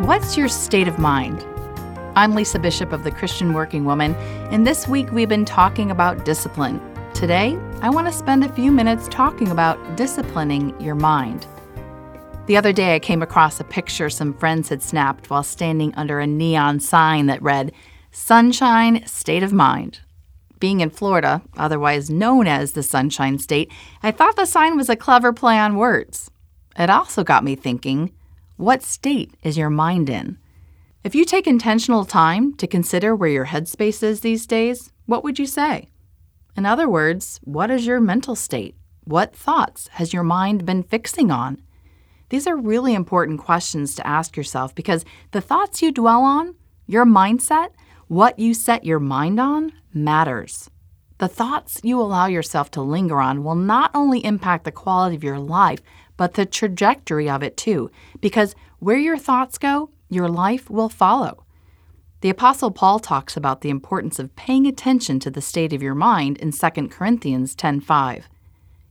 What's your state of mind? I'm Lisa Bishop of the Christian Working Woman, and this week we've been talking about discipline. Today, I want to spend a few minutes talking about disciplining your mind. The other day, I came across a picture some friends had snapped while standing under a neon sign that read, Sunshine State of Mind. Being in Florida, otherwise known as the Sunshine State, I thought the sign was a clever play on words. It also got me thinking what state is your mind in? If you take intentional time to consider where your headspace is these days, what would you say? In other words, what is your mental state? What thoughts has your mind been fixing on? These are really important questions to ask yourself because the thoughts you dwell on, your mindset, what you set your mind on, matters. The thoughts you allow yourself to linger on will not only impact the quality of your life, but the trajectory of it too, because where your thoughts go, your life will follow. The apostle Paul talks about the importance of paying attention to the state of your mind in 2 Corinthians 10:5.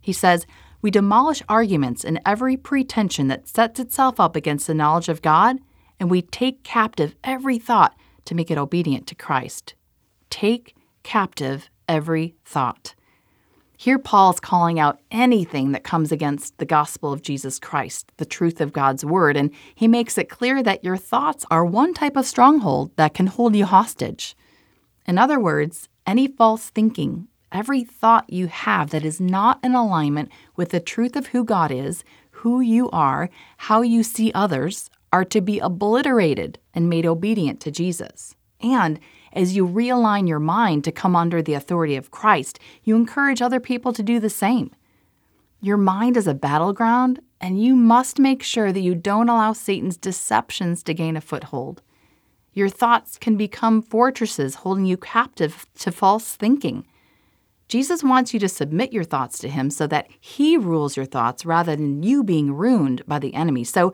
He says, "We demolish arguments and every pretension that sets itself up against the knowledge of God, and we take captive every thought to make it obedient to Christ." Take captive every thought. Here, Paul's calling out anything that comes against the gospel of Jesus Christ, the truth of God's word, and he makes it clear that your thoughts are one type of stronghold that can hold you hostage. In other words, any false thinking, every thought you have that is not in alignment with the truth of who God is, who you are, how you see others, are to be obliterated and made obedient to Jesus. And as you realign your mind to come under the authority of Christ, you encourage other people to do the same. Your mind is a battleground, and you must make sure that you don't allow Satan's deceptions to gain a foothold. Your thoughts can become fortresses holding you captive to false thinking. Jesus wants you to submit your thoughts to him so that he rules your thoughts rather than you being ruined by the enemy. So,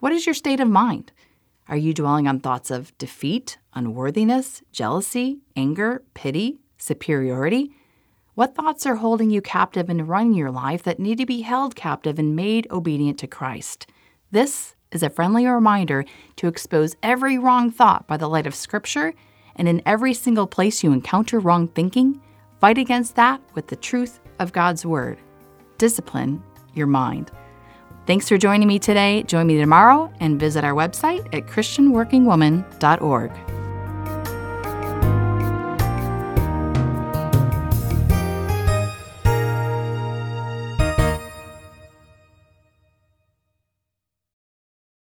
what is your state of mind? Are you dwelling on thoughts of defeat, unworthiness, jealousy, anger, pity, superiority? What thoughts are holding you captive and running your life that need to be held captive and made obedient to Christ? This is a friendly reminder to expose every wrong thought by the light of Scripture, and in every single place you encounter wrong thinking, fight against that with the truth of God's Word. Discipline your mind. Thanks for joining me today. Join me tomorrow and visit our website at ChristianWorkingWoman.org.